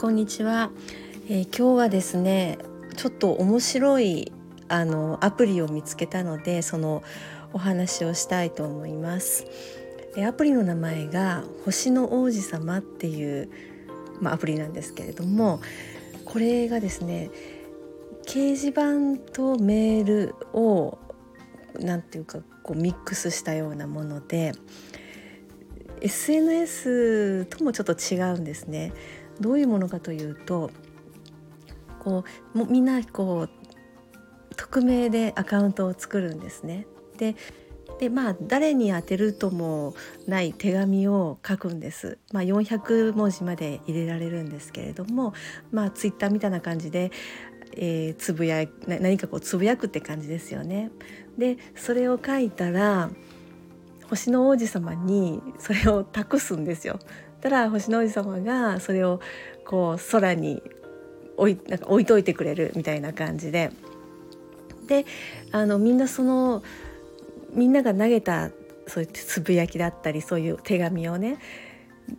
こんにちは、えー、今日はですねちょっと面白いあのアプリを見つけたのでそのお話をしたいと思います。えアプリの名前が星の王子様っていう、まあ、アプリなんですけれどもこれがですね掲示板とメールをなんていうかこうミックスしたようなもので SNS ともちょっと違うんですね。どういうものかというとこうもみんなこう匿名でアカウントを作るんですね。ででまあ誰に宛てるともない手紙を書くんです。まあ、400文字まで入れられるんですけれども、まあ、ツイッターみたいな感じで、えー、つぶや何かこうつぶやくって感じですよね。でそれを書いたら星の王子様にそれを託すんですよ。たら星の王子様がそれをこう空に置いなんか置いといてくれるみたいな感じで。であのみんなそのみんなが投げたそういうつぶやきだったりそういう手紙をね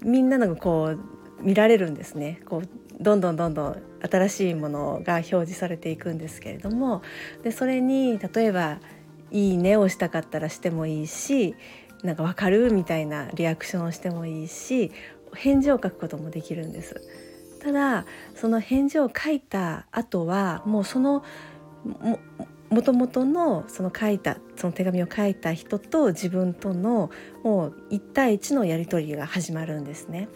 みんなのこう見られるんですね。こうどんどんどんどん新しいものが表示されていくんですけれども。でそれに例えば「いいね」をしたかったらしてもいいしなんか分かるみたいなリアクションをしてもいいし返事を書くこともできるんです。ただその返事を書いた後はもうそのももともとのその書いたその手紙を書いた人と自分とのもう1対1のやり取りが始まるんですね。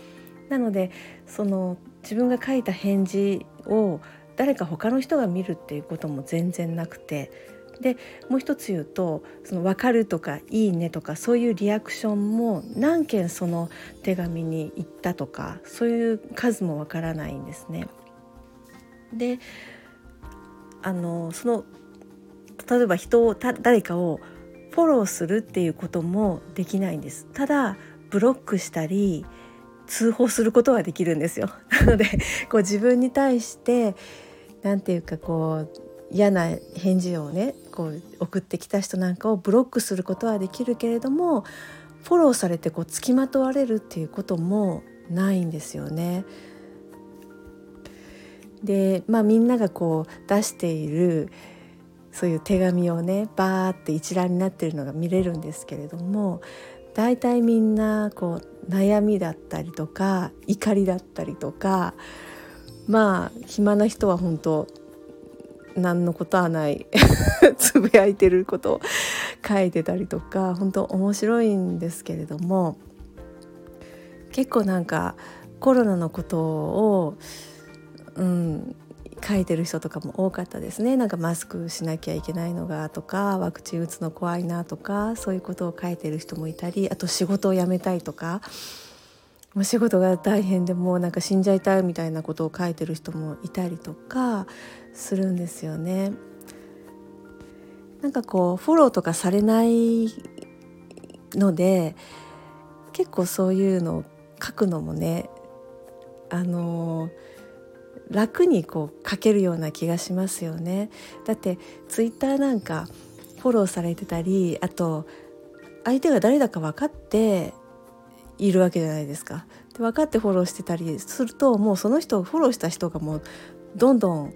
なのでその自分が書いた返事を誰か他の人が見るっていうことも全然なくてでもう一つ言うとその分かるとかいいねとかそういうリアクションも何件その手紙に行ったとかそういう数もわからないんですね。であのその例えば人を誰かをフォローするっていうこともできないんです。ただブロックしたり通報することはできるんですよ。なのでこう自分に対してなんていうかこう嫌な返事をねこう送ってきた人なんかをブロックすることはできるけれどもフォローされてこう付きまとわれるっていうこともないんですよね。でまあみんながこう出しているそういう手紙をねバーって一覧になってるのが見れるんですけれども大体みんなこう悩みだったりとか怒りだったりとかまあ暇な人は本当何のことはない つぶやいてることを書いてたりとか本当面白いんですけれども結構なんかコロナのことを、うん、書いてる人とかも多かったですね。なんかマスクしなきゃいけないのがとかワクチン打つの怖いなとかそういうことを書いてる人もいたりあと仕事を辞めたいとかお仕事が大変でもうなんか死んじゃいたいみたいなことを書いてる人もいたりとかするんですよね。なんかこうフォローとかされないので結構そういうのを書くのもねあの楽にこう書けるような気がしますよね。だってツイッターなんかフォローされてたりあと相手が誰だか分かっているわけじゃないですか。で分かってフォローしてたりするともうその人をフォローした人がもうどんどん、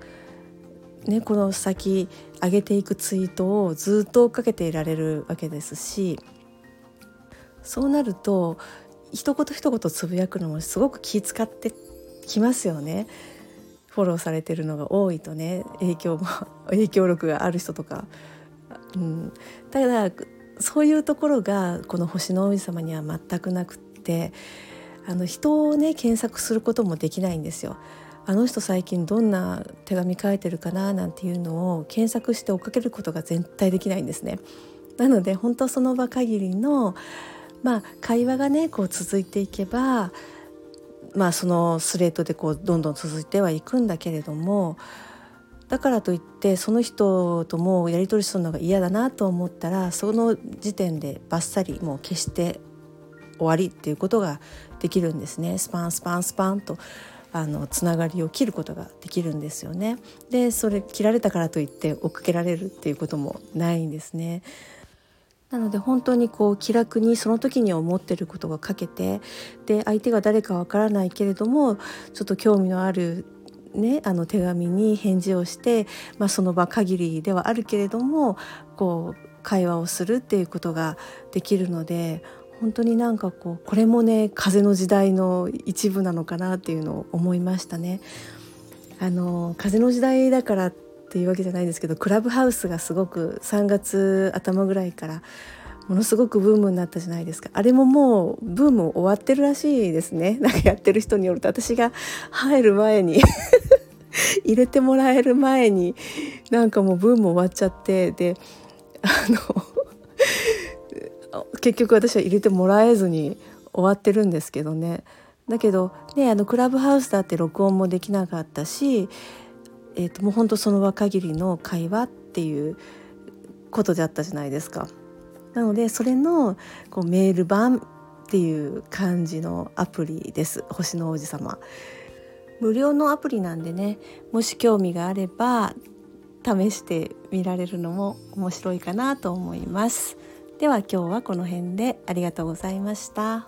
ね、この先上げていくツイートをずっと追っかけていられるわけですしそうなると一言一言つぶやくのもすごく気遣ってきますよね。フォローされてるのが多いとね影響も 影響力がある人とか、うん、ただそういうところがこの星の王子様には全くなくってあの人をね検索することもできないんですよ。あの人最近どんな手紙書いてるかななんていうのを検索して追っかけることが絶対できないんですね。なので本当その場限りのまあ会話がねこう続いていけばまあそのスレートでこうどんどん続いてはいくんだけれどもだからといってその人ともやり取りするのが嫌だなと思ったらその時点でバッサリもう消して終わりっていうことができるんですねスパンスパンスパンとあのつながりを切ることができるんですよね。でそれ切られたからといって追っかけられるっていうこともないんですね。なので本当にこう気楽にその時に思ってることが書けてで相手が誰かわからないけれどもちょっと興味のあるね、あの手紙に返事をして、まあ、その場限りではあるけれどもこう会話をするっていうことができるので本当になんかこうこれもね風の時代の一部なのかなっていうのを思いましたね。あの風の時代だからっていうわけじゃないですけどクラブハウスがすごく3月頭ぐらいからものすごくブームになったじゃないですかあれももうブーム終わってるらしいですね なんかやってる人によると私が入る前に 入れてもらえる前になんかもうブーム終わっちゃってであの結局私は入れてもらえずに終わってるんですけどね。だけどねあのクラブハウスだって録音もできなかったし、えーと、ともうほんとその場限りの会話っていうことであったじゃないですか。なのでそれのこうメール版っていう感じのアプリです。星の王子様。無料のアプリなんでねもし興味があれば試してみられるのも面白いかなと思います。では今日はこの辺でありがとうございました。